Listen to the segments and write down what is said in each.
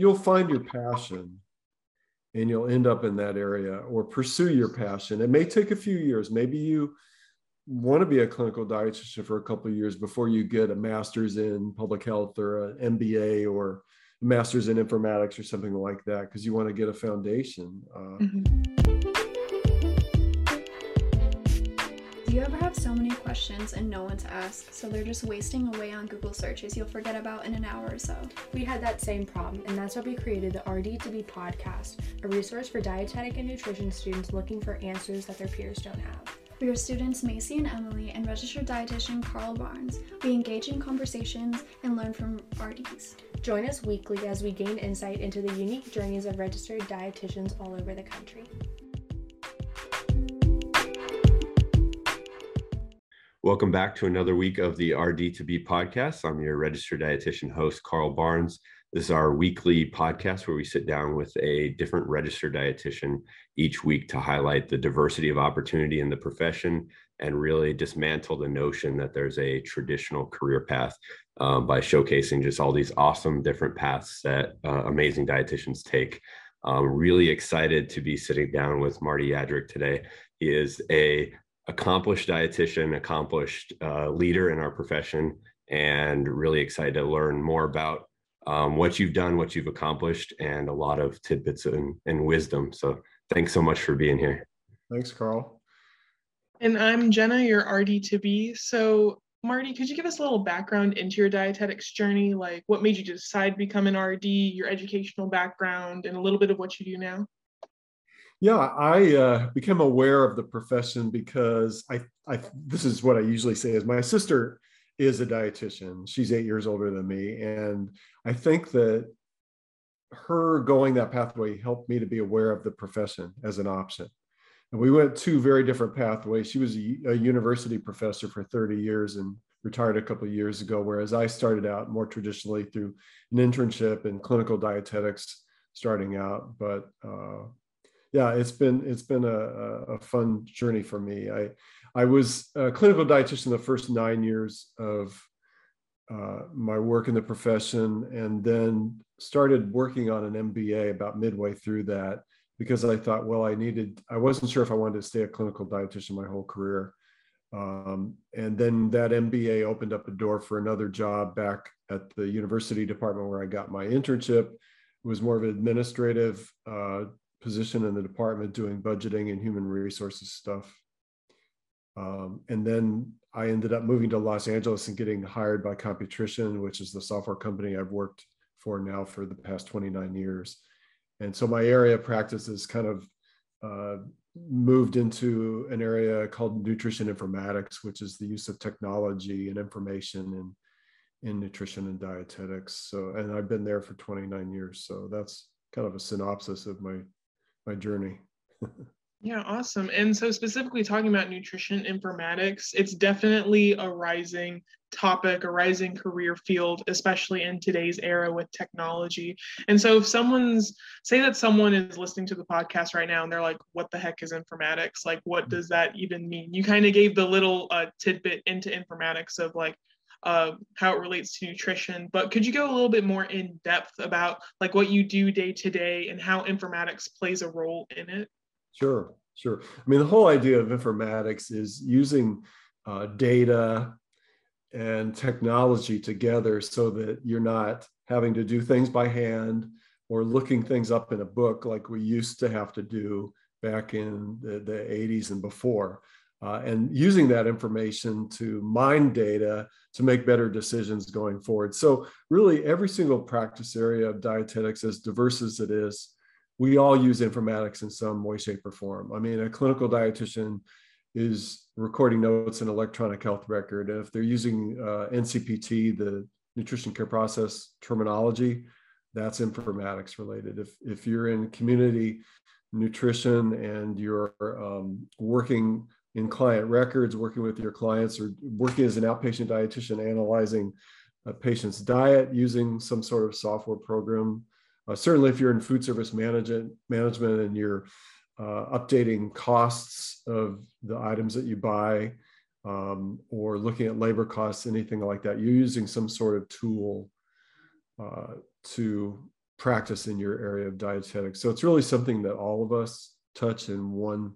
you'll find your passion and you'll end up in that area or pursue your passion. It may take a few years. Maybe you want to be a clinical dietitian for a couple of years before you get a master's in public health or an MBA or a master's in informatics or something like that because you want to get a foundation. Uh, mm-hmm. You ever have so many questions and no one to ask, so they're just wasting away on Google searches you'll forget about in an hour or so? We had that same problem, and that's why we created the RD2BE podcast, a resource for dietetic and nutrition students looking for answers that their peers don't have. We are students Macy and Emily and registered dietitian Carl Barnes. We engage in conversations and learn from RDs. Join us weekly as we gain insight into the unique journeys of registered dietitians all over the country. Welcome back to another week of the RD2BE podcast. I'm your registered dietitian host, Carl Barnes. This is our weekly podcast where we sit down with a different registered dietitian each week to highlight the diversity of opportunity in the profession and really dismantle the notion that there's a traditional career path um, by showcasing just all these awesome different paths that uh, amazing dietitians take. I'm really excited to be sitting down with Marty Yadrick today. He is a accomplished dietitian, accomplished uh, leader in our profession, and really excited to learn more about um, what you've done, what you've accomplished, and a lot of tidbits and, and wisdom. So thanks so much for being here. Thanks, Carl. And I'm Jenna, your RD2BE. So, Marty, could you give us a little background into your dietetics journey? Like what made you decide to become an RD, your educational background, and a little bit of what you do now? Yeah, I uh, became aware of the profession because I, I, this is what I usually say is my sister is a dietitian. She's eight years older than me. And I think that her going that pathway helped me to be aware of the profession as an option. And we went two very different pathways. She was a, a university professor for 30 years and retired a couple of years ago, whereas I started out more traditionally through an internship in clinical dietetics starting out. But uh, yeah, it's been it's been a, a fun journey for me. I I was a clinical dietitian the first nine years of uh, my work in the profession, and then started working on an MBA about midway through that because I thought, well, I needed. I wasn't sure if I wanted to stay a clinical dietitian my whole career. Um, and then that MBA opened up a door for another job back at the university department where I got my internship. It was more of an administrative uh, position in the department doing budgeting and human resources stuff. Um, and then I ended up moving to Los Angeles and getting hired by Computrition, which is the software company I've worked for now for the past 29 years. And so my area of practice is kind of uh, moved into an area called nutrition informatics, which is the use of technology and information in, in nutrition and dietetics. So, and I've been there for 29 years. So that's kind of a synopsis of my my journey. yeah, awesome. And so, specifically talking about nutrition informatics, it's definitely a rising topic, a rising career field, especially in today's era with technology. And so, if someone's say that someone is listening to the podcast right now and they're like, what the heck is informatics? Like, what does that even mean? You kind of gave the little uh, tidbit into informatics of like, uh, how it relates to nutrition. But could you go a little bit more in depth about like what you do day to day and how informatics plays a role in it? Sure, sure. I mean, the whole idea of informatics is using uh, data and technology together so that you're not having to do things by hand or looking things up in a book like we used to have to do back in the, the 80s and before uh, and using that information to mine data to make better decisions going forward. So, really, every single practice area of dietetics, as diverse as it is, we all use informatics in some way, shape, or form. I mean, a clinical dietitian is recording notes in electronic health record. If they're using uh, NCPT, the nutrition care process terminology, that's informatics related. If, if you're in community nutrition and you're um, working in client records, working with your clients, or working as an outpatient dietitian, analyzing a patient's diet using some sort of software program. Uh, certainly, if you're in food service management, management and you're uh, updating costs of the items that you buy, um, or looking at labor costs, anything like that, you're using some sort of tool uh, to practice in your area of dietetics. So it's really something that all of us touch in one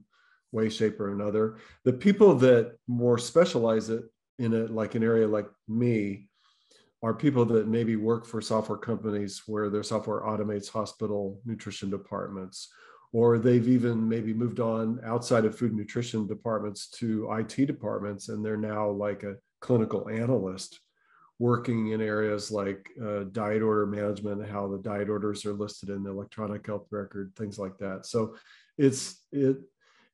way, shape, or another. The people that more specialize it in it, like an area like me, are people that maybe work for software companies where their software automates hospital nutrition departments, or they've even maybe moved on outside of food nutrition departments to IT departments, and they're now like a clinical analyst working in areas like uh, diet order management, how the diet orders are listed in the electronic health record, things like that. So it's it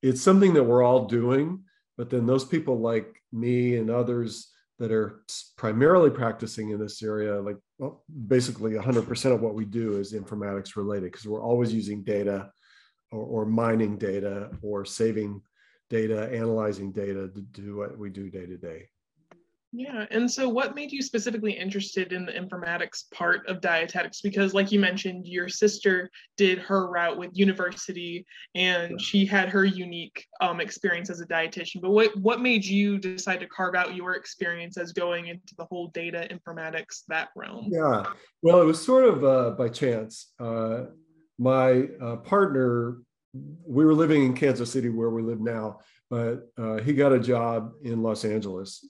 it's something that we're all doing, but then those people like me and others that are primarily practicing in this area, like well, basically 100% of what we do is informatics related because we're always using data or, or mining data or saving data, analyzing data to do what we do day to day. Yeah. And so, what made you specifically interested in the informatics part of dietetics? Because, like you mentioned, your sister did her route with university and she had her unique um, experience as a dietitian. But what, what made you decide to carve out your experience as going into the whole data informatics, that realm? Yeah. Well, it was sort of uh, by chance. Uh, my uh, partner, we were living in Kansas City where we live now, but uh, he got a job in Los Angeles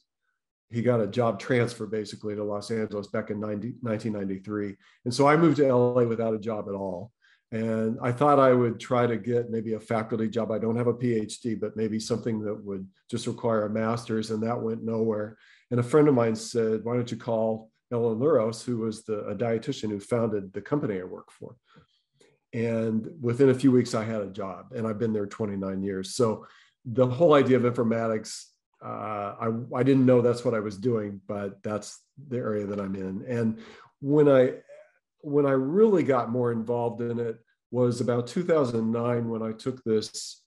he got a job transfer basically to Los Angeles back in 90, 1993. And so I moved to LA without a job at all. And I thought I would try to get maybe a faculty job. I don't have a PhD, but maybe something that would just require a master's, and that went nowhere. And a friend of mine said, Why don't you call Ellen Luros, who was the, a dietitian who founded the company I work for? And within a few weeks, I had a job, and I've been there 29 years. So the whole idea of informatics uh, I, I didn't know that's what I was doing, but that's the area that I'm in. And when I when I really got more involved in it was about 2009 when I took this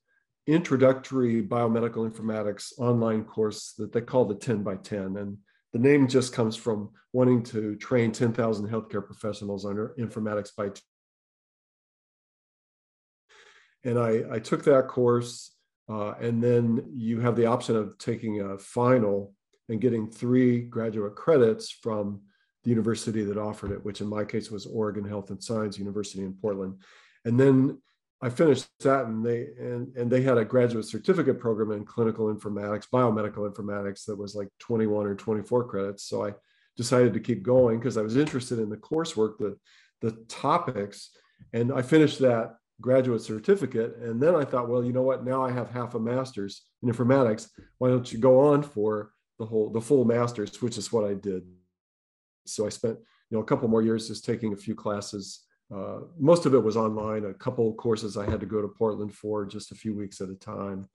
introductory biomedical informatics online course that they call the 10 by 10. And the name just comes from wanting to train 10,000 healthcare professionals on informatics by. 10. And I, I took that course uh, and then you have the option of taking a final and getting three graduate credits from the university that offered it, which in my case was Oregon Health and Science University in Portland. And then I finished that and they and, and they had a graduate certificate program in clinical informatics, biomedical informatics that was like 21 or 24 credits. So I decided to keep going because I was interested in the coursework, the, the topics. And I finished that graduate certificate. And then I thought, well, you know what? Now I have half a master's in informatics. Why don't you go on for the whole, the full master's, which is what I did. So I spent, you know, a couple more years just taking a few classes. Uh, most of it was online. A couple courses I had to go to Portland for just a few weeks at a time.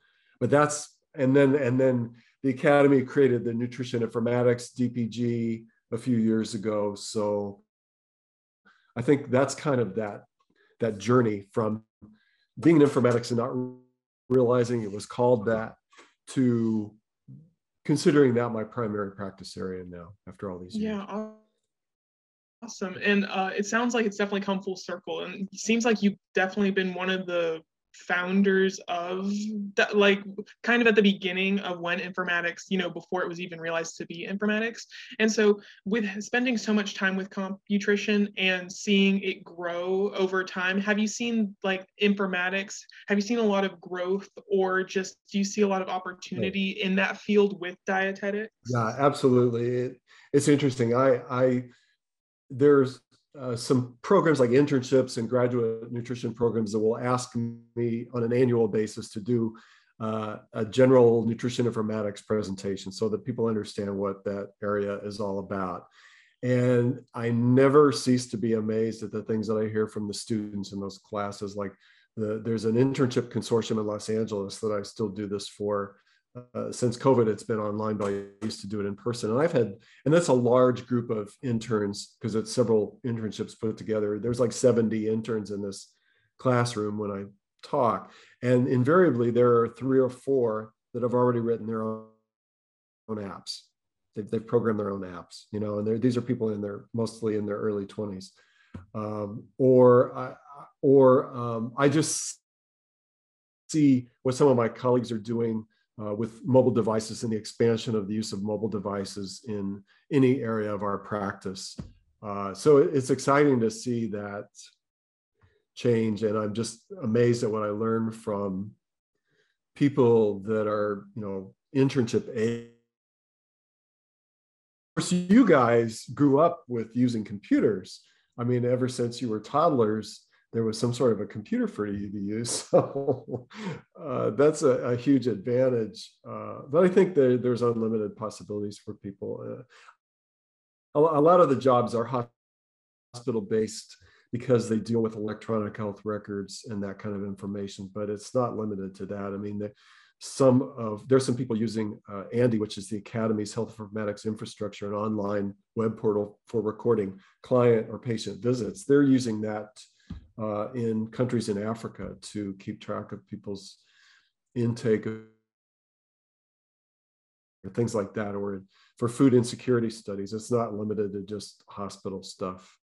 But that's and then and then the academy created the nutrition informatics DPG a few years ago. So I think that's kind of that that journey from being in informatics and not realizing it was called that to considering that my primary practice area now after all these years. Yeah. Awesome. And uh, it sounds like it's definitely come full circle. And seems like you've definitely been one of the founders of that like kind of at the beginning of when informatics you know before it was even realized to be informatics. And so with spending so much time with computrition and seeing it grow over time have you seen like informatics have you seen a lot of growth or just do you see a lot of opportunity in that field with dietetics? Yeah absolutely. It, it's interesting. I i there's uh, some programs like internships and graduate nutrition programs that will ask me on an annual basis to do uh, a general nutrition informatics presentation so that people understand what that area is all about. And I never cease to be amazed at the things that I hear from the students in those classes. Like the, there's an internship consortium in Los Angeles that I still do this for uh, since COVID, it's been online, but I used to do it in person. And I've had, and that's a large group of interns because it's several internships put together. There's like 70 interns in this classroom when I talk. And invariably, there are three or four that have already written their own, own apps. They've, they've, programmed their own apps, you know, and these are people in their mostly in their early 20s. Um, or, or um, I just see what some of my colleagues are doing uh, with mobile devices and the expansion of the use of mobile devices in any area of our practice. Uh, so it's exciting to see that change. And I'm just amazed at what I learned from people that are, you know, internship age. Of course, you guys grew up with using computers. I mean, ever since you were toddlers, there was some sort of a computer for you to use. So uh, that's a, a, huge advantage. Uh, but I think there, there's unlimited possibilities for people. Uh, a, a, lot of the jobs are hospital based because they deal with electronic health records and that kind of information, but it's not limited to that. I mean, the, some of there's some people using uh, ANDHII, which is the Academy's Health Informatics Infrastructure, an online web portal for recording client or patient visits. They're using that uh, in countries in Africa to keep track of people's intake of things like that, or for food insecurity studies. It's not limited to just hospital stuff.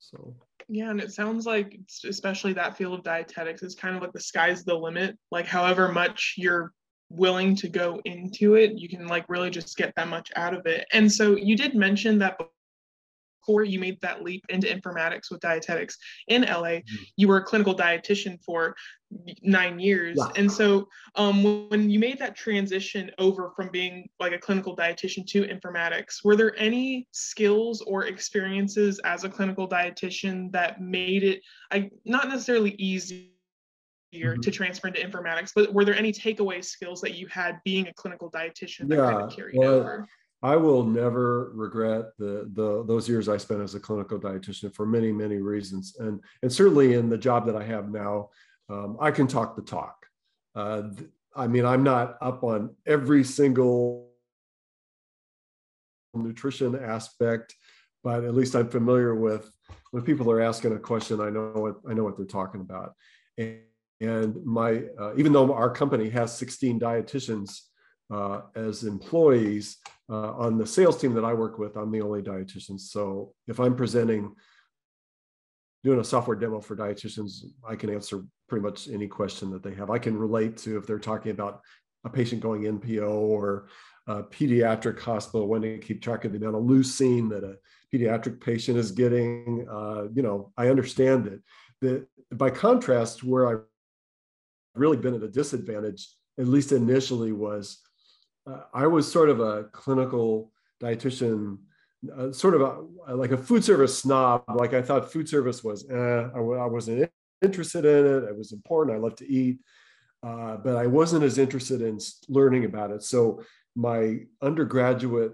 So yeah, and it sounds like especially that field of dietetics is kind of like the sky's the limit. Like however much you're willing to go into it, you can like really just get that much out of it. And so you did mention that before you made that leap into informatics with dietetics in LA, mm-hmm. you were a clinical dietitian for nine years. And so um, when you made that transition over from being like a clinical dietitian to informatics, were there any skills or experiences as a clinical dietitian that made it I, not necessarily easy? Mm-hmm. to transfer into informatics, but were there any takeaway skills that you had being a clinical dietitian that yeah, kind of carried well, over? I will never regret the, the those years I spent as a clinical dietitian for many many reasons, and and certainly in the job that I have now, um, I can talk the talk. Uh, I mean, I'm not up on every single nutrition aspect, but at least I'm familiar with when people are asking a question. I know what I know what they're talking about, and, and my uh, even though our company has 16 dietitians uh, as employees, uh, on the sales team that I work with, I'm the only dietitian. So if I'm presenting, doing a software demo for dietitians, I can answer pretty much any question that they have. I can relate to if they're talking about a patient going NPO or a pediatric hospital, when to keep track of the amount of leucine that a pediatric patient is getting. Uh, you know, I understand it. The, by contrast, where I've really been at a disadvantage, at least initially, was I was sort of a clinical dietitian, uh, sort of a, like a food service snob. Like I thought food service was, eh, wasn't interested in it. It was important. I love to eat, uh, but I wasn't as interested in learning about it. So my undergraduate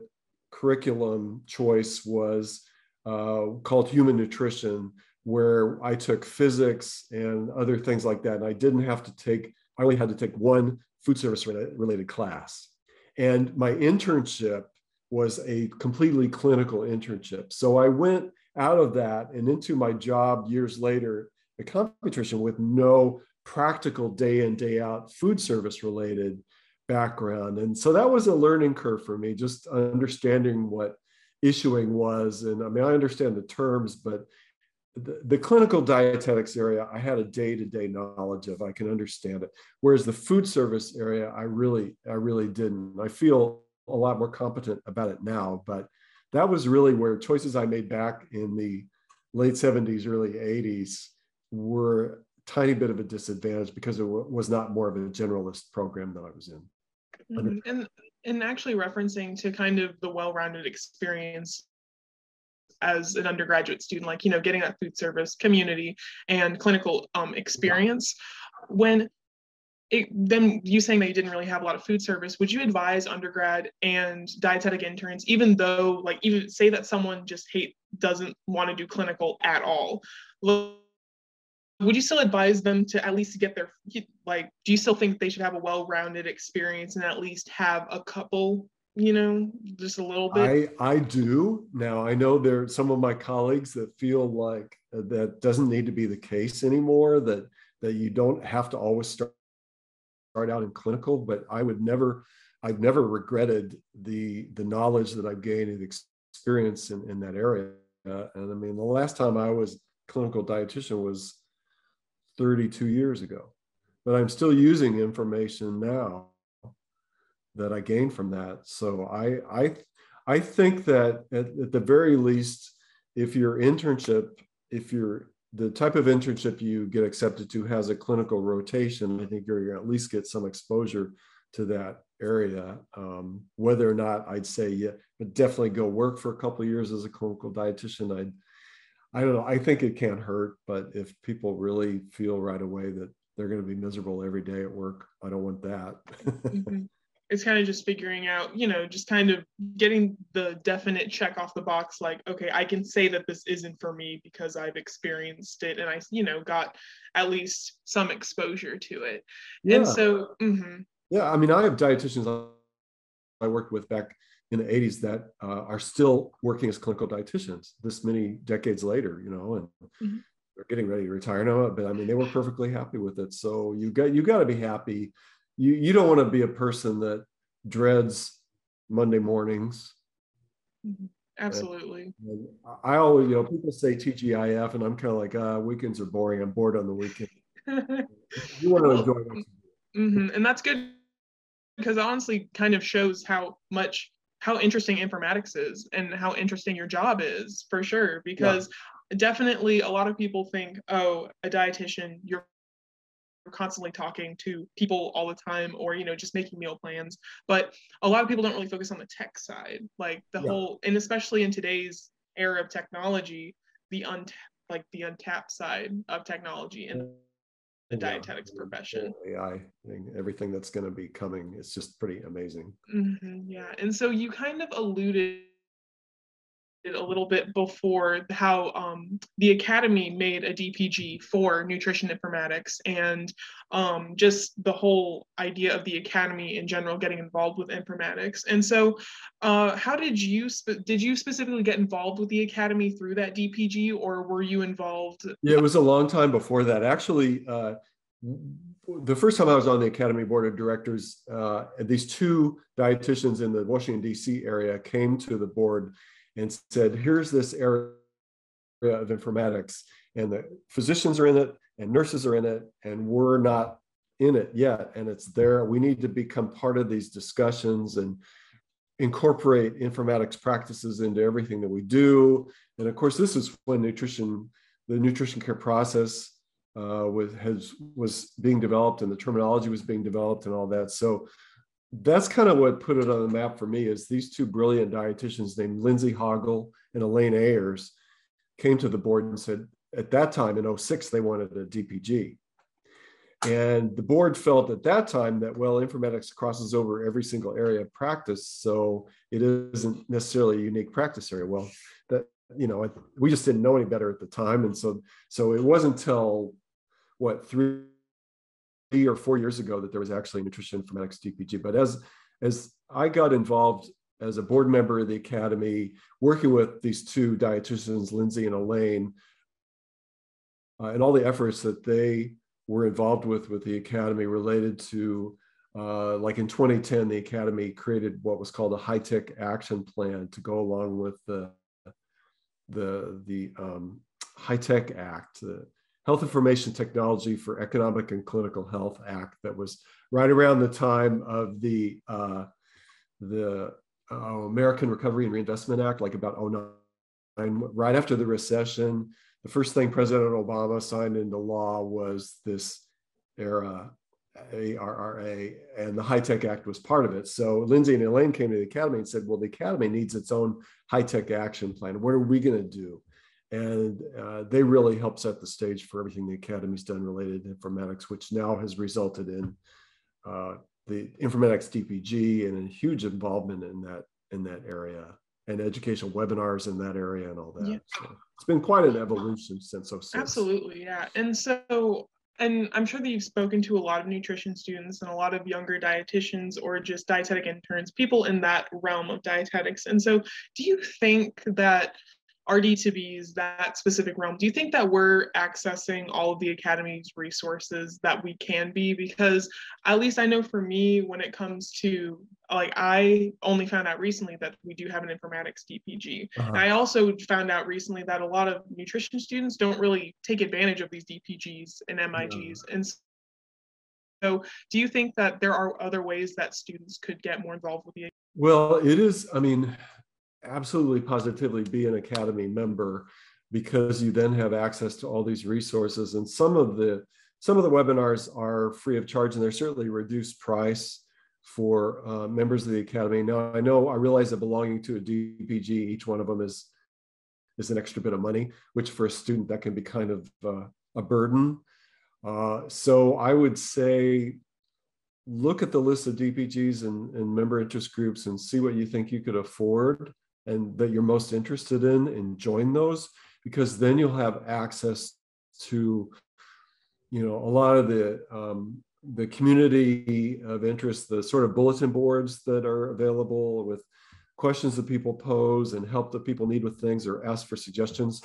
curriculum choice was uh, called human nutrition, where I took physics and other things like that. And I didn't have to take, I only had to take one food service related class. And my internship was a completely clinical internship. So I went out of that and into my job years later at Computrition with no practical day in, day out food service related background. And so that was a learning curve for me, just understanding what issuing was. And I mean, I understand the terms, but the, clinical dietetics area, I had a day-to-day knowledge of. I can understand it. Whereas the food service area, I really, I really didn't. I feel a lot more competent about it now, but that was really where choices I made back in the late 70s, early 80s were a tiny bit of a disadvantage because it was not more of a generalist program that I was in. Mm-hmm. And and actually referencing to kind of the well-rounded experience as an undergraduate student, like, you know, getting that food service community and clinical um, experience. When it, then you saying that you didn't really have a lot of food service, would you advise undergrad and dietetic interns, even though, like, even say that someone just hate doesn't want to do clinical at all, would you still advise them to at least get their like? Do you still think they should have a well-rounded experience and at least have a couple you know, just a little bit? I, I do. Now, I know there are some of my colleagues that feel like that doesn't need to be the case anymore, that, that you don't have to always start, start out in clinical, but I would never, I've never regretted the, the knowledge that I've gained and experience in, in that area. Uh, and I mean, the last time I was clinical dietitian was 32 years ago, but I'm still using information now that I gained from that. So I I I think that at, at the very least, if your internship, if you're the type of internship you get accepted to has a clinical rotation. I think you're, you're at least get some exposure to that area. Um, whether or not I'd say yeah, but definitely go work for a couple years as a clinical dietitian. I'd I don't know. I think it can't hurt, but if people really feel right away that they're going to be miserable every day at work, I don't want that. mm-hmm. It's kind of just figuring out, you know, just kind of getting the definite check off the box like, okay, I can say that this isn't for me because I've experienced it and I, you know, got at least some exposure to it. Yeah. And so, mm-hmm. yeah, I mean, I have dietitians I worked with back in the 80s that uh, are still working as clinical dietitians this many decades later, you know, and mm-hmm. they're getting ready to retire now. But I mean, they were perfectly happy with it. So you got you got to be happy. You you don't want to be a person that dreads Monday mornings. Mm-hmm. Absolutely. And, and I always, you know, people say TGIF, and I'm kind of like, uh, weekends are boring. I'm bored on the weekend. you want to enjoy mm-hmm. And that's good because honestly kind of shows how much how interesting informatics is and how interesting your job is for sure because yeah. definitely a lot of people think oh a dietitian you're constantly talking to people all the time or you know just making meal plans but a lot of people don't really focus on the tech side like the yeah. whole and especially in today's era of technology the un like the untapped side of technology and the dietetics yeah, profession. AI, everything that's going to be coming is just pretty amazing. Mm-hmm, yeah, and so you kind of alluded a little bit before how um, the academy made a dpg for nutrition informatics and um, just the whole idea of the academy in general getting involved with informatics and so uh, how did you spe- did you specifically get involved with the academy through that dpg or were you involved yeah it was a long time before that actually uh, the first time I was on the Academy Board of Directors, uh, these two dietitians in the Washington, D.C. area came to the board and said, here's this area of informatics, and the physicians are in it, and nurses are in it, and we're not in it yet. And it's there. We need to become part of these discussions and incorporate informatics practices into everything that we do. And of course, this is when nutrition, the nutrition care process uh, was has was being developed and the terminology was being developed and all that. So that's kind of what put it on the map for me is these two brilliant dietitians named Lindsey Hoggle and Elaine Ayres came to the board and said at that time in 06 they wanted a DPG. And the board felt at that time that, well, informatics crosses over every single area of practice. So it isn't necessarily a unique practice area. Well, that, you know, we just didn't know any better at the time. And so, so it wasn't until what, three or four years ago that there was actually nutrition informatics DPG. But as as I got involved as a board member of the academy, working with these two dietitians, Lindsey and Elaine, uh, and all the efforts that they were involved with with the academy related to uh, like in 2010 the academy created what was called a HITECH action plan to go along with the the the um, HITECH act Health Information Technology for Economic and Clinical Health Act that was right around the time of the uh, the uh, American Recovery and Reinvestment Act, like about 09, right after the recession. The first thing President Obama signed into law was this era ARRA, and the HITECH Act was part of it. So Lindsey and Elaine came to the Academy and said, "Well, the Academy needs its own HITECH action plan. What are we going to do?" And uh, they really helped set the stage for everything the academy's done related to informatics which now has resulted in uh, the informatics dpg and a huge involvement in that in that area and educational webinars in that area and all that yeah. so it's been quite an evolution since 06. absolutely yeah and so and i'm sure that you've spoken to a lot of nutrition students and a lot of younger dietitians or just dietetic interns people in that realm of dietetics and so do you think that RD to B's, that specific realm, do you think that we're accessing all of the Academy's resources that we can be? Because at least I know for me, when it comes to like, I only found out recently that we do have an informatics DPG. Uh-huh. I also found out recently that a lot of nutrition students don't really take advantage of these DPGs and MIGs. Yeah. And so, do you think that there are other ways that students could get more involved with the? Well, it is. I mean, absolutely positively be an academy member because you then have access to all these resources. And some of the some of the webinars are free of charge and they're certainly reduced price for uh, members of the academy. Now i know i realize that belonging to a dpg each one of them is is an extra bit of money which for a student that can be kind of uh, a burden. Uh, so i would say look at the list of dpgs and, and member interest groups and see what you think you could afford and that you're most interested in and join those because then you'll have access to you know a lot of the um, the community of interest the sort of bulletin boards that are available with questions that people pose and help that people need with things or ask for suggestions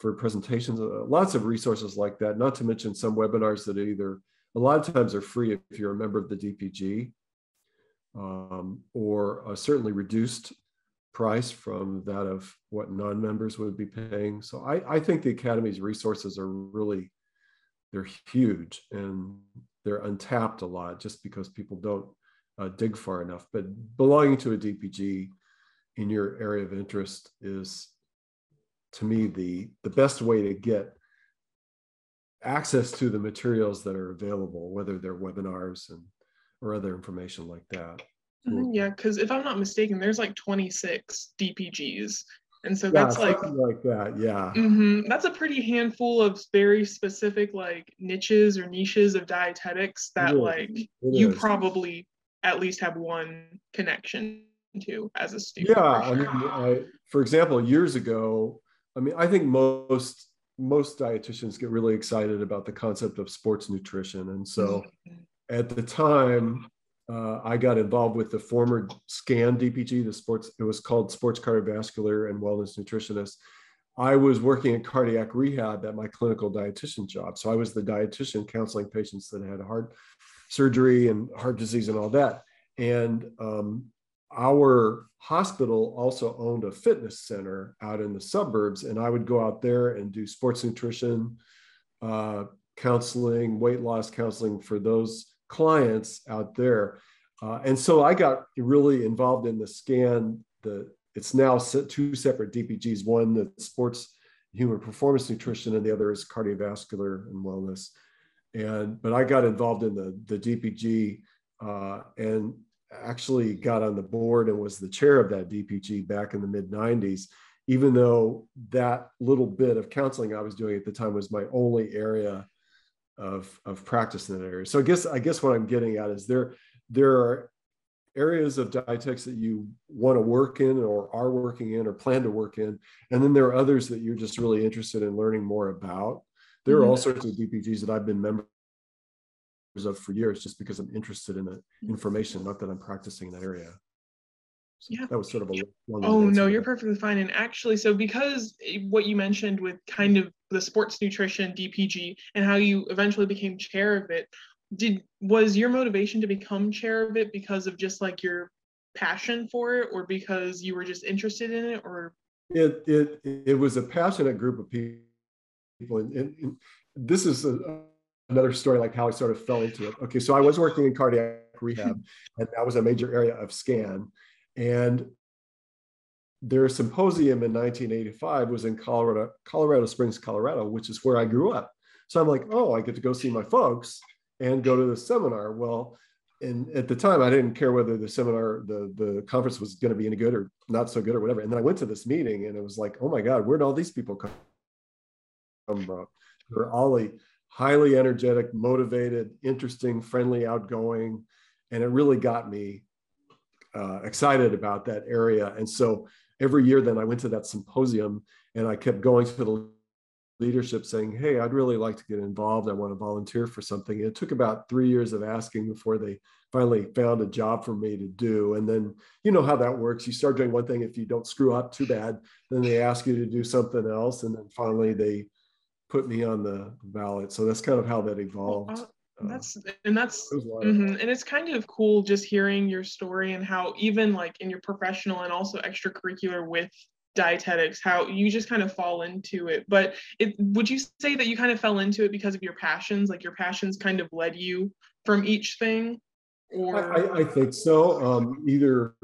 for presentations uh, lots of resources like that not to mention some webinars that either a lot of times are free if you're a member of the dpg um, or certainly reduced price from that of what non-members would be paying. So I, I think the Academy's resources are really, they're huge and they're untapped a lot just because people don't uh, dig far enough. But belonging to a DPG in your area of interest is, to me, the, the best way to get access to the materials that are available, whether they're webinars and or other information like that. Mm-hmm, yeah, because if I'm not mistaken, there's like 26 DPGs. And so that's yeah, like like that, yeah. Mm-hmm, that's a pretty handful of very specific like niches or niches of dietetics that like you is. probably at least have one connection to as a student. Yeah, I mean, I, for example, years ago, I mean, I think most most dietitians get really excited about the concept of sports nutrition, and so mm-hmm. at the time, uh, I got involved with the former SCAN DPG, the sports, it was called Sports Cardiovascular and Wellness Nutritionist. I was working in cardiac rehab at my clinical dietitian job. So I was the dietitian counseling patients that had heart surgery and heart disease and all that. And um, our hospital also owned a fitness center out in the suburbs. And I would go out there and do sports nutrition, uh, counseling, weight loss counseling for those clients out there. Uh, and so I got really involved in the scan. The it's now two separate DPGs. One that's sports human performance nutrition, and the other is cardiovascular and wellness. And but I got involved in the the DPG uh, and actually got on the board and was the chair of that DPG back in the mid 90s. Even though that little bit of counseling I was doing at the time was my only area of of practice in that area. So I guess I guess what I'm getting at is there there are areas of dietetics that you want to work in or are working in or plan to work in and then there are others that you're just really interested in learning more about there are all mm-hmm. sorts of dpgs that i've been members of for years just because i'm interested in the information not that i'm practicing in that area so yeah. that was sort of a oh no you're perfectly fine and actually so because what you mentioned with kind of the sports nutrition DPG and how you eventually became chair of it. Did was your motivation to become chair of it because of just like your passion for it or because you were just interested in it or it it it was a passionate group of people and, and, and this is a, another story like how I sort of fell into it. Okay, so I was working in cardiac rehab and that was a major area of scan and their symposium in 1985 was in Colorado, Colorado Springs, Colorado, which is where I grew up. So I'm like, oh, I get to go see my folks and go to the seminar. Well, and at the time, I didn't care whether the seminar, the the conference was going to be any good or not so good or whatever. And then I went to this meeting, and it was like, oh my God, where'd all these people come from? They're all highly energetic, motivated, interesting, friendly, outgoing, and it really got me uh, excited about that area. And so every year then I went to that symposium and I kept going to the leadership saying, Hey, I'd really like to get involved. I want to volunteer for something. it took about three years of asking before they finally found a job for me to do. And then you know how that works. You start doing one thing, if you don't screw up too bad, then they ask you to do something else. And then finally they put me on the ballot. So that's kind of how that evolved. Uh, that's and that's mm-hmm. and it's kind of cool just hearing your story and how even like in your professional and also extracurricular with dietetics how you just kind of fall into it but it would you say that you kind of fell into it because of your passions like your passions kind of led you from each thing or I, I think so um, either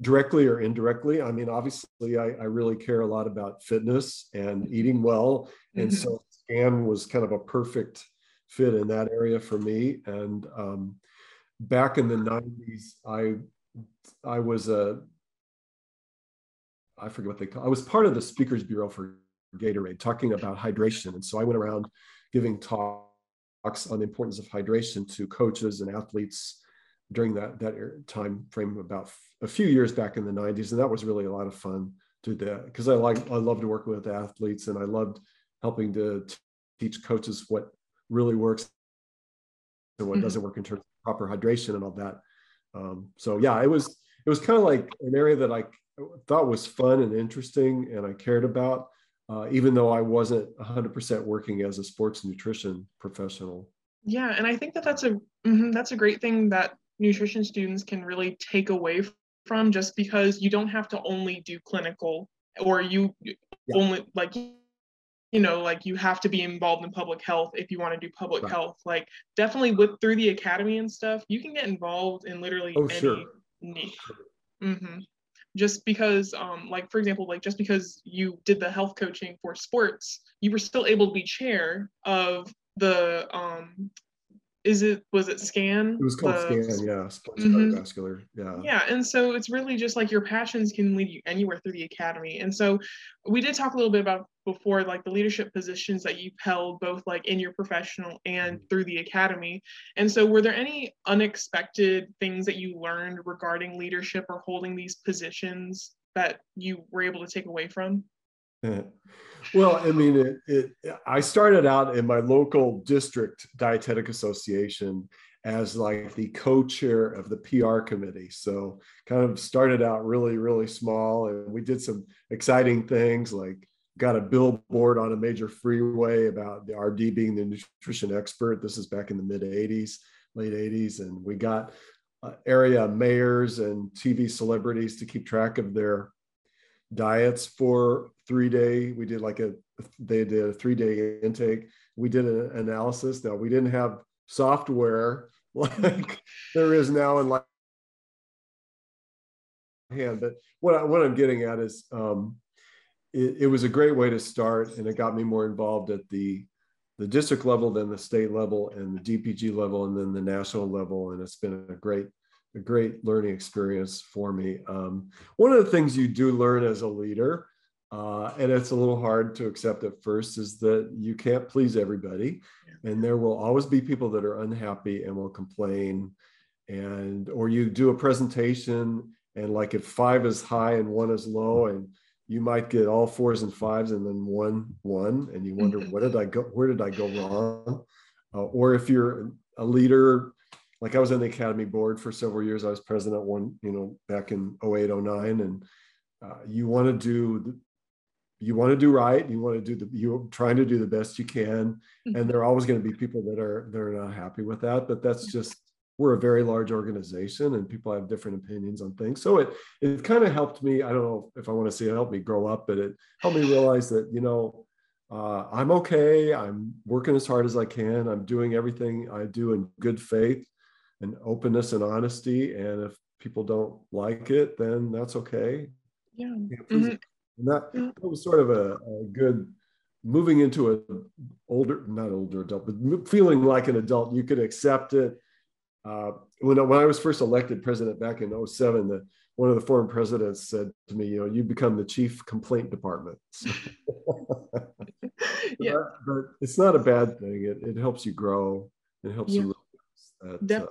directly or indirectly. I mean, obviously, I, I, really care a lot about fitness and eating well. And mm-hmm. so SCAN was kind of a perfect fit in that area for me. And um, back in the 90s, I I was a I forget what they call I was part of the speakers bureau for Gatorade talking about hydration. And so I went around giving talks on the importance of hydration to coaches and athletes during that that time frame about a few years back in the 90s and that was really a lot of fun to do because i like i loved working with athletes and i loved helping to teach coaches what really works and what mm-hmm. doesn't work in terms of proper hydration and all that um, so yeah it was it was kind of like an area that i thought was fun and interesting and i cared about uh, even though i wasn't 100% working as a sports nutrition professional yeah and i think that that's a mm-hmm, that's a great thing that nutrition students can really take away from just because you don't have to only do clinical or you yeah. only like you know like you have to be involved in public health if you want to do public right. health like definitely with through the academy and stuff you can get involved in literally oh, any sure. niche mm-hmm. just because um like for example like just because you did the health coaching for sports you were still able to be chair of the um is it was it scan it was called the, scan yeah sports mm-hmm. cardiovascular yeah yeah and so it's really just like your passions can lead you anywhere through the academy and so we did talk a little bit about before like the leadership positions that you've held both like in your professional and mm-hmm. through the academy and so were there any unexpected things that you learned regarding leadership or holding these positions that you were able to take away from well, I mean, it, it, I started out in my local district dietetic association as like the co-chair of the PR committee. So kind of started out really, really small, and we did some exciting things like got a billboard on a major freeway about the RD being the nutrition expert. This is back in the mid 80s, late 80s, and we got uh, area mayors and TV celebrities to keep track of their diets for three day. We did like a they did a three day intake. We did an analysis. Now we didn't have software like there is now in like hand. But what I, what I'm getting at is um, it, it was a great way to start, and it got me more involved at the the district level, then the state level, and the DPG level, and then the national level. And it's been a great a great learning experience for me. Um, one of the things you do learn as a leader, uh, and it's a little hard to accept at first, is that you can't please everybody, and there will always be people that are unhappy and will complain. And or you do a presentation, and like if five is high and one is low, and you might get all fours and fives and then one one, and you wonder what did I go, where did I go wrong? Uh, or if you're a leader like I was on the academy board for several years. I was president one, you know, back in 08, 09. And uh, you want to do, you want to do right. You want to do the, you're trying to do the best you can. And mm-hmm. there are always going to be people that are, they're not happy with that, but that's just, we're a very large organization and people have different opinions on things. So it, it kind of helped me. I don't know if I want to say it helped me grow up, but it helped me realize that, you know, uh, I'm okay. I'm working as hard as I can. I'm doing everything I do in good faith and openness and honesty. And if people don't like it, then that's okay. Yeah. Mm-hmm. And that, that, was sort of a, a, good moving into a older, not older adult, but feeling like an adult. You could accept it. Uh, when, when I was first elected president back in 07, the, one of the former presidents said to me, you know, you become the chief complaint department. So, yeah. But, but, it's not a bad thing. It, it helps you grow. It helps yeah. you that, uh,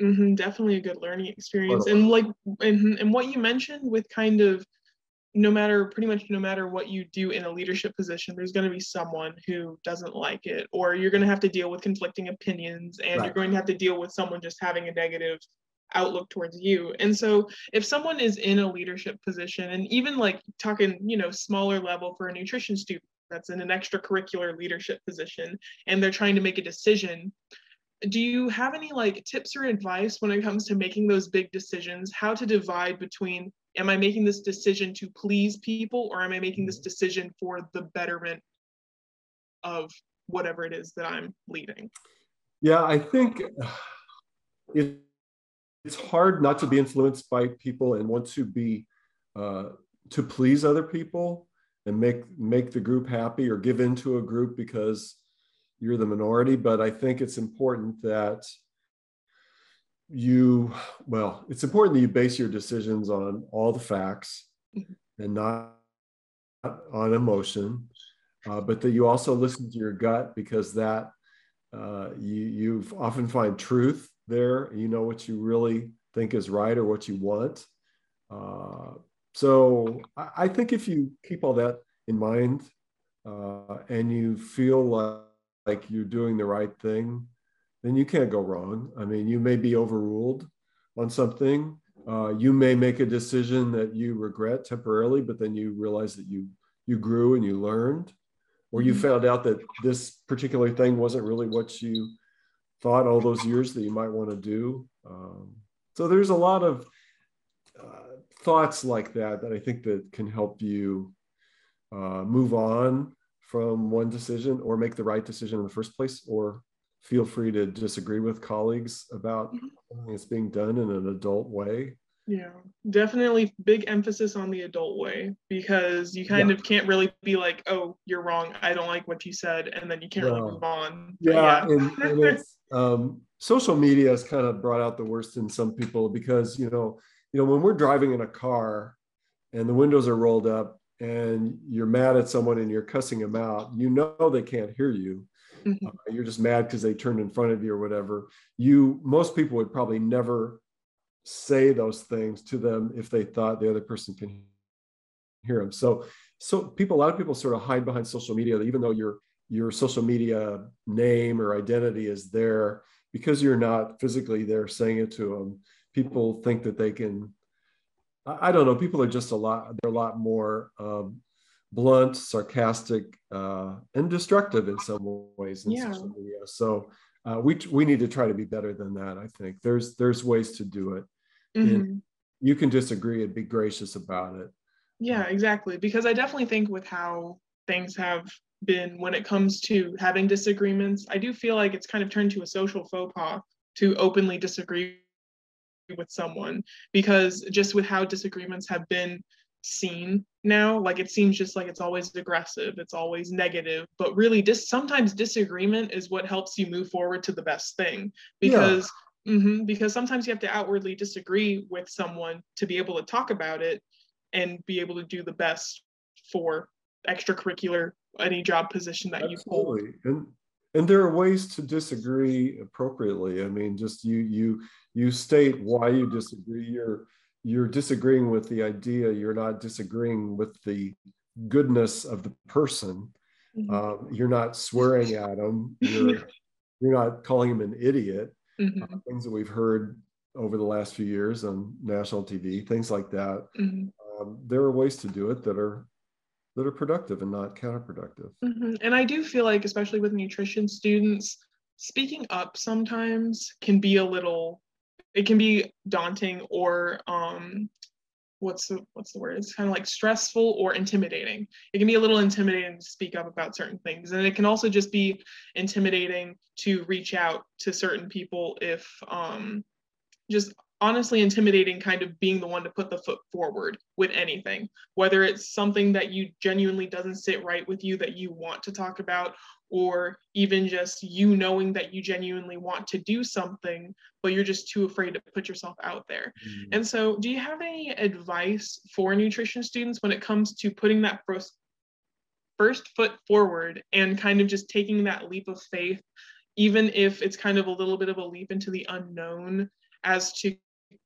Mm-hmm, definitely a good learning experience. And like, and, and what you mentioned with kind of no matter pretty much no matter what you do in a leadership position, there's going to be someone who doesn't like it, or you're going to have to deal with conflicting opinions, and right. you're going to have to deal with someone just having a negative outlook towards you. And so if someone is in a leadership position, and even like talking, you know, smaller level for a nutrition student that's in an extracurricular leadership position, and they're trying to make a decision do you have any like tips or advice when it comes to making those big decisions how to divide between am i making this decision to please people or am i making this decision for the betterment of whatever it is that i'm leading? Yeah i think it it's hard not to be influenced by people and want to be uh, to please other people and make make the group happy or give into a group because you're the minority. But i think it's important that you well it's important that you base your decisions on all the facts mm-hmm. and not on emotion uh, but that you also listen to your gut because that uh, you you often find truth there you know what you really think is right or what you want uh, so I, I, think if you keep all that in mind uh, and you feel like, like you're doing the right thing then you can't go wrong. I mean, you may be overruled on something. Uh, you may make a decision that you regret temporarily, but then you realize that you you grew and you learned, or you mm-hmm. found out that this particular thing wasn't really what you thought all those years that you might want to do. Um, so there's a lot of uh, thoughts like that that I think that can help you uh, move on from one decision or make the right decision in the first place, or feel free to disagree with colleagues about mm-hmm. it's being done in an adult way. Yeah, definitely big emphasis on the adult way because you kind yeah. of can't really be like, oh, you're wrong. I don't like what you said. And then you can't really move on. Yeah. yeah. and, and it's, um, social media has kind of brought out the worst in some people because, you know, you know, when we're driving in a car and the windows are rolled up and you're mad at someone and you're cussing them out, you know, they can't hear you mm-hmm. uh, you're just mad because they turned in front of you or whatever you most people would probably never say those things to them if they thought the other person can hear them so so people a lot of people sort of hide behind social media even though your your social media name or identity is there because you're not physically there saying it to them people think that they can i don't know people are just a lot they're a lot more um, blunt, sarcastic, uh, and destructive in some ways in yeah. social media. So uh, we we need to try to be better than that. I think there's there's ways to do it. Mm-hmm. You can disagree and be gracious about it. Yeah, exactly. Because I definitely think with how things have been when it comes to having disagreements, I do feel like it's kind of turned to a social faux pas to openly disagree with someone because just with how disagreements have been seen now like it seems just like it's always aggressive it's always negative but really dis- sometimes disagreement is what helps you move forward to the best thing because yeah. mm-hmm, because sometimes you have to outwardly disagree with someone to be able to talk about it and be able to do the best for extracurricular any job position that Absolutely. you hold and and there are ways to disagree appropriately i mean just you you you state why you disagree you're you're disagreeing with the idea you're not disagreeing with the goodness of the person mm-hmm. um, you're not swearing at them you're you're not calling him an idiot mm-hmm. uh, things that we've heard over the last few years on national tv things like that mm-hmm. um, there are ways to do it that are that are productive and not counterproductive mm-hmm. and i do feel like especially with nutrition students speaking up sometimes can be a little it can be daunting or um what's the what's the word? It's kind of like stressful or intimidating. It can be a little intimidating to speak up about certain things and it can also just be intimidating to reach out to certain people if um just honestly intimidating kind of being the one to put the foot forward with anything. Whether it's something that you genuinely doesn't sit right with you that you want to talk about or even just you knowing that you genuinely want to do something, but you're just too afraid to put yourself out there. Mm-hmm. And so, do you have any advice for nutrition students when it comes to putting that first, first foot forward and kind of just taking that leap of faith, even if it's kind of a little bit of a leap into the unknown as to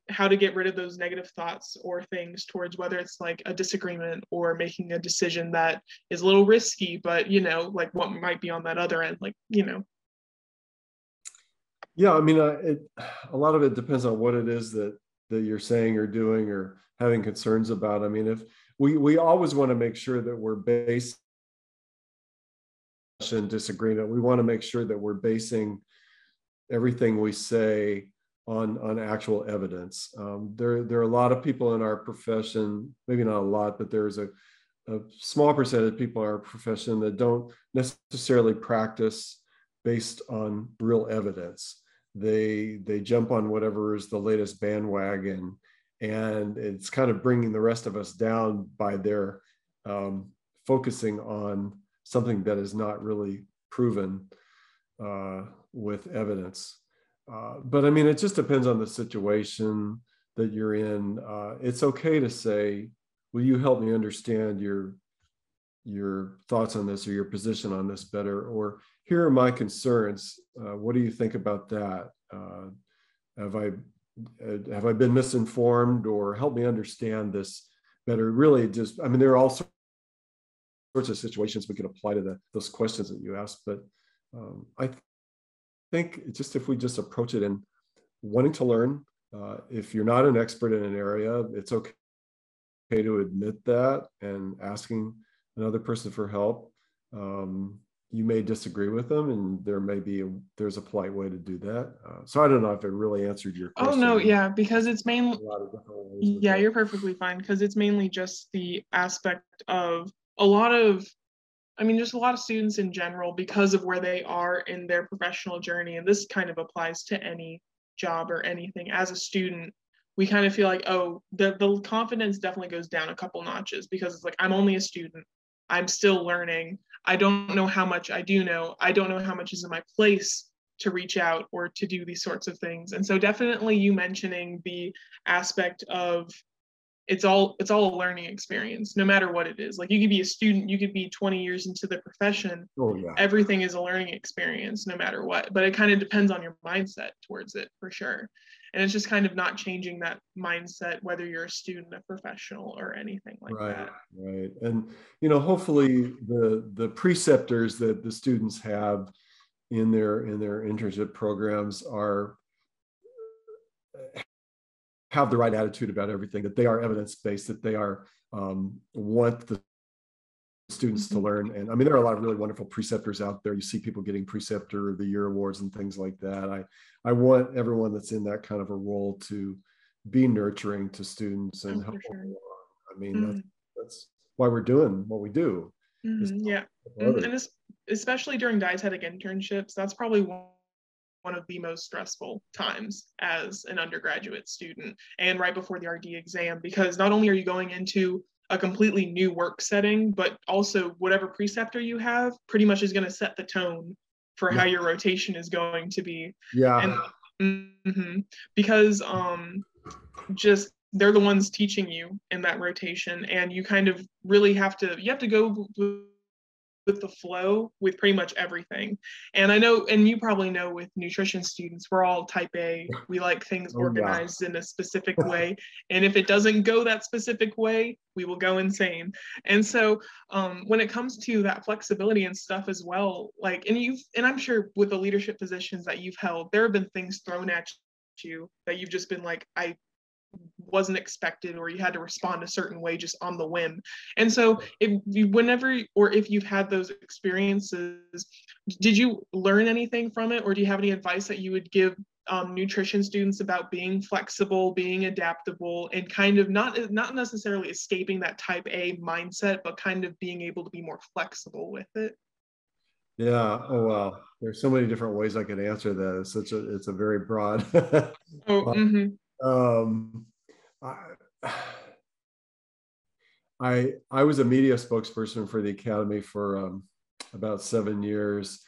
how to get rid of those negative thoughts or things towards whether it's like a disagreement or making a decision that is a little risky but you know like what might be on that other end like you know. Yeah i mean uh, it, a lot of it depends on what it is that that you're saying or doing or having concerns about. I mean if we we always want to make sure that we're based in disagreement. We want to make sure that we're basing everything we say on on actual evidence. Um, there there are a lot of people in our profession, maybe not a lot, but there's a, a small percentage of people in our profession that don't necessarily practice based on real evidence. they they jump on whatever is the latest bandwagon and it's kind of bringing the rest of us down by their um, focusing on something that is not really proven uh, with evidence uh, but i mean it just depends on the situation that you're in. Uh, it's okay to say will you help me understand your your thoughts on this or your position on this better? Or here are my concerns. Uh, what do you think about that? Uh, have i uh, have i been misinformed or help me understand this better? Really just i mean there are all sorts of situations we could apply to the, those questions that you asked but um, i think just if we just approach it in wanting to learn uh, if you're not an expert in an area it's okay to admit that and asking another person for help. Um, you may disagree with them, and there may be a, there's a polite way to do that. Uh, so I don't know if it really answered your question. Oh no, yeah, because it's mainly yeah, you're perfectly fine because it's mainly just the aspect of a lot of I mean, just a lot of students in general, because of where they are in their professional journey, and this kind of applies to any job or anything. As a student, we kind of feel like, oh, the, the confidence definitely goes down a couple notches because it's like, I'm only a student. I'm still learning. I don't know how much I do know. I don't know how much is in my place to reach out or to do these sorts of things. And so definitely you mentioning the aspect of it's all it's all a learning experience no matter what it is. Like you could be a student you could be 20 years into the profession. Oh, yeah. everything is a learning experience no matter what but it kind of depends on your mindset towards it for sure. And it's just kind of not changing that mindset whether you're a student a professional or anything like right, that. right. And you know hopefully the the preceptors that the students have in their in their internship programs are have the right attitude about everything that they are evidence based that they are um, want the students mm-hmm. to learn and i mean there are a lot of really wonderful preceptors out there you see people getting preceptor of the year awards and things like that i i want everyone that's in that kind of a role to be nurturing to students and oh, help sure. i mean mm-hmm. that's, that's why we're doing what we do mm-hmm. yeah mm-hmm. and especially during dietetic internships that's probably one one of the most stressful times as an undergraduate student and right before the RD exam because not only are you going into a completely new work setting, but also whatever preceptor you have pretty much is going to set the tone for yeah. how your rotation is going to be. Yeah. And, mm-hmm, because um, just they're the ones teaching you in that rotation, and you kind of really have to you have to go with the flow with pretty much everything. And I know, and you probably know with nutrition students, we're all type A. We like things oh, organized yeah. in a specific way. And if it doesn't go that specific way, we will go insane. And so um, when it comes to that flexibility and stuff as well, like, and you've, and I'm sure with the leadership positions that you've held, there have been things thrown at you that you've just been like, I wasn't expected or you had to respond a certain way just on the whim and so if you whenever or if you've had those experiences did you learn anything from it or do you have any advice that you would give um, nutrition students about being flexible being adaptable and kind of not not necessarily escaping that type a mindset but kind of being able to be more flexible with it yeah. Oh wow. There's so many different ways I could answer that. It's such a it's a very broad. oh, mm-hmm. Um, I, I, I was a media spokesperson for the Academy for um, about seven years,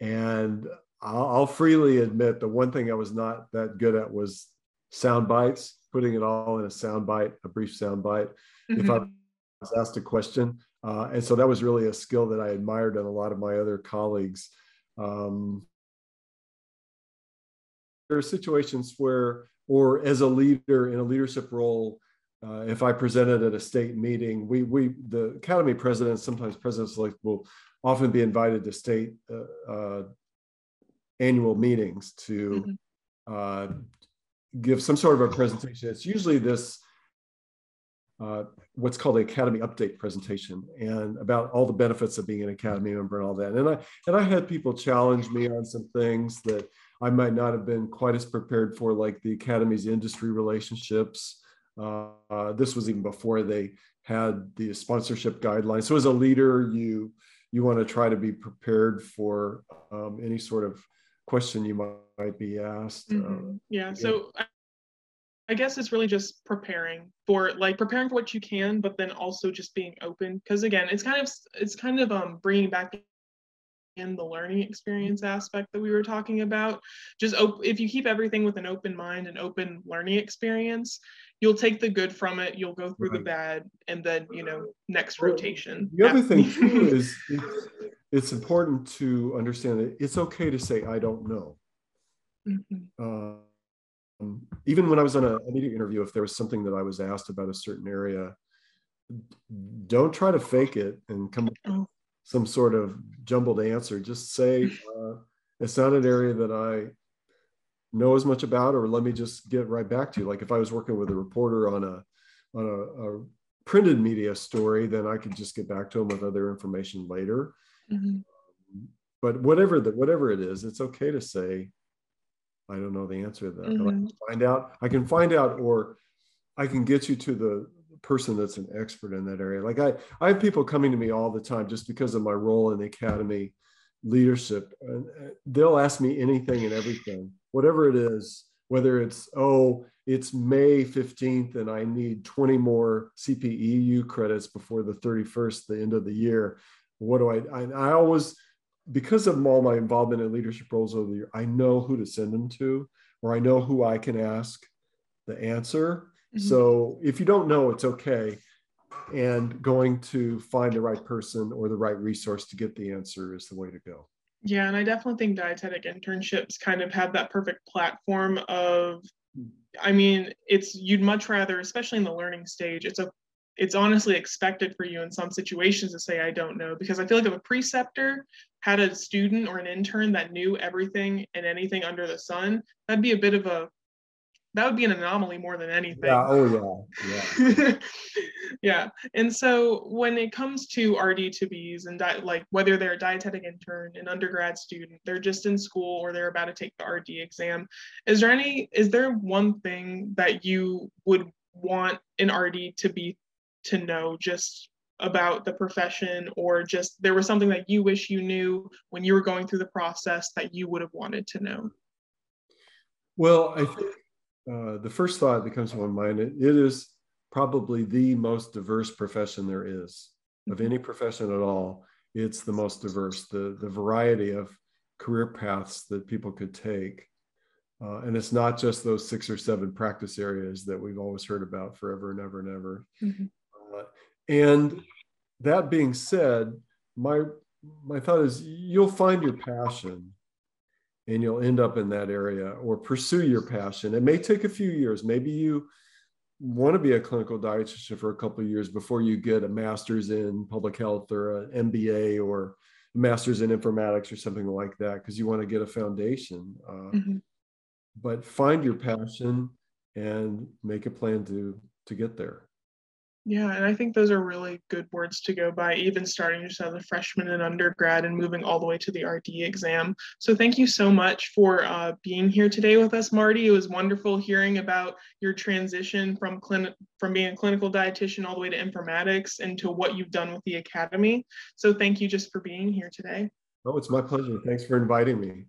and I'll, I'll, freely admit the one thing I was not that good at was sound bites, putting it all in a sound bite, a brief sound bite. Mm-hmm. If I was asked a question, uh, and so that was really a skill that I admired in a lot of my other colleagues. Um, there are situations where or as a leader in a leadership role, uh, if I presented at a state meeting, we we the academy presidents, sometimes presidents like will often be invited to state uh, uh, annual meetings to mm-hmm. Uh, give some sort of a presentation. It's usually this uh, what's called the academy update presentation and about all the benefits of being an academy member and all that. And I and I had people challenge me on some things that I might not have been quite as prepared for, like the academy's industry relationships. Uh, uh, this was even before they had the sponsorship guidelines. So as a leader, you you want to try to be prepared for um, any sort of question you might, might be asked. Mm-hmm. Uh, yeah. So I guess it's really just preparing for like preparing for what you can, but then also just being open. Because again, it's kind of it's kind of um bringing back in the learning experience aspect that we were talking about. Just op- if you keep everything with an open mind and open learning experience, you'll take the good from it. You'll go through right. the bad, and then you know next well, rotation. The other thing too is it's, it's, important to understand that it's okay to say I don't know. Mm-hmm. Um, even when I was on a, media interview, if there was something that I was asked about a certain area, don't try to fake it and come oh. Some sort of jumbled answer. Just say, uh, it's not an area that I know as much about, or let me just get right back to you. Like if I was working with a reporter on a on a, a printed media story, then I could just get back to them with other information later. Mm-hmm. But whatever that whatever it is, it's okay to say, I don't know the answer to that. Mm-hmm. I can find out. I can find out, or I can get you to the person that's an expert in that area. Like I, I have people coming to me all the time just because of my role in the academy leadership. Uh, they'll ask me anything and everything, whatever it is. Whether it's oh, it's May fifteenth, and I need twenty more CPEU credits before the thirty first, the end of the year. What do I? I, I always because of all my involvement in leadership roles over the year, I know who to send them to, or I know who I can ask the answer. Mm-hmm. So if you don't know, it's okay. And going to find the right person or the right resource to get the answer is the way to go. Yeah, and I definitely think dietetic internships kind of have that perfect platform of I mean, it's you'd much rather, especially in the learning stage, it's a it's honestly expected for you in some situations to say i don't know because i feel like if a preceptor had a student or an intern that knew everything and anything under the sun that'd be a bit of a that would be an anomaly more than anything. Yeah. Oh yeah. Yeah. yeah. And so when it comes to RD to Bs and di- like whether they're a dietetic intern, an undergrad student, they're just in school or they're about to take the RD exam, is there any is there one thing that you would want an RD to be to know just about the profession or just there was something that you wish you knew when you were going through the process that you would have wanted to know well i think uh, the first thought that comes to my mind it, it is probably the most diverse profession there is of mm-hmm. any profession at all it's the most diverse the the variety of career paths that people could take uh, and it's not just those six or seven practice areas that we've always heard about forever and ever and ever mm-hmm. And that being said, my my thought is you'll find your passion and you'll end up in that area or pursue your passion. It may take a few years. Maybe you want to be a clinical dietitian for a couple of years before you get a master's in public health or an MBA or a master's in informatics or something like that because you want to get a foundation. Uh, mm-hmm. But find your passion and make a plan to to get there. Yeah, and I think those are really good words to go by, even starting just as a freshman in undergrad and moving all the way to the RD exam. So thank you so much for uh, being here today with us, Marty. It was wonderful hearing about your transition from clinic from being a clinical dietitian all the way to informatics and to what you've done with the academy. So thank you just for being here today. Oh, it's my pleasure. Thanks for inviting me.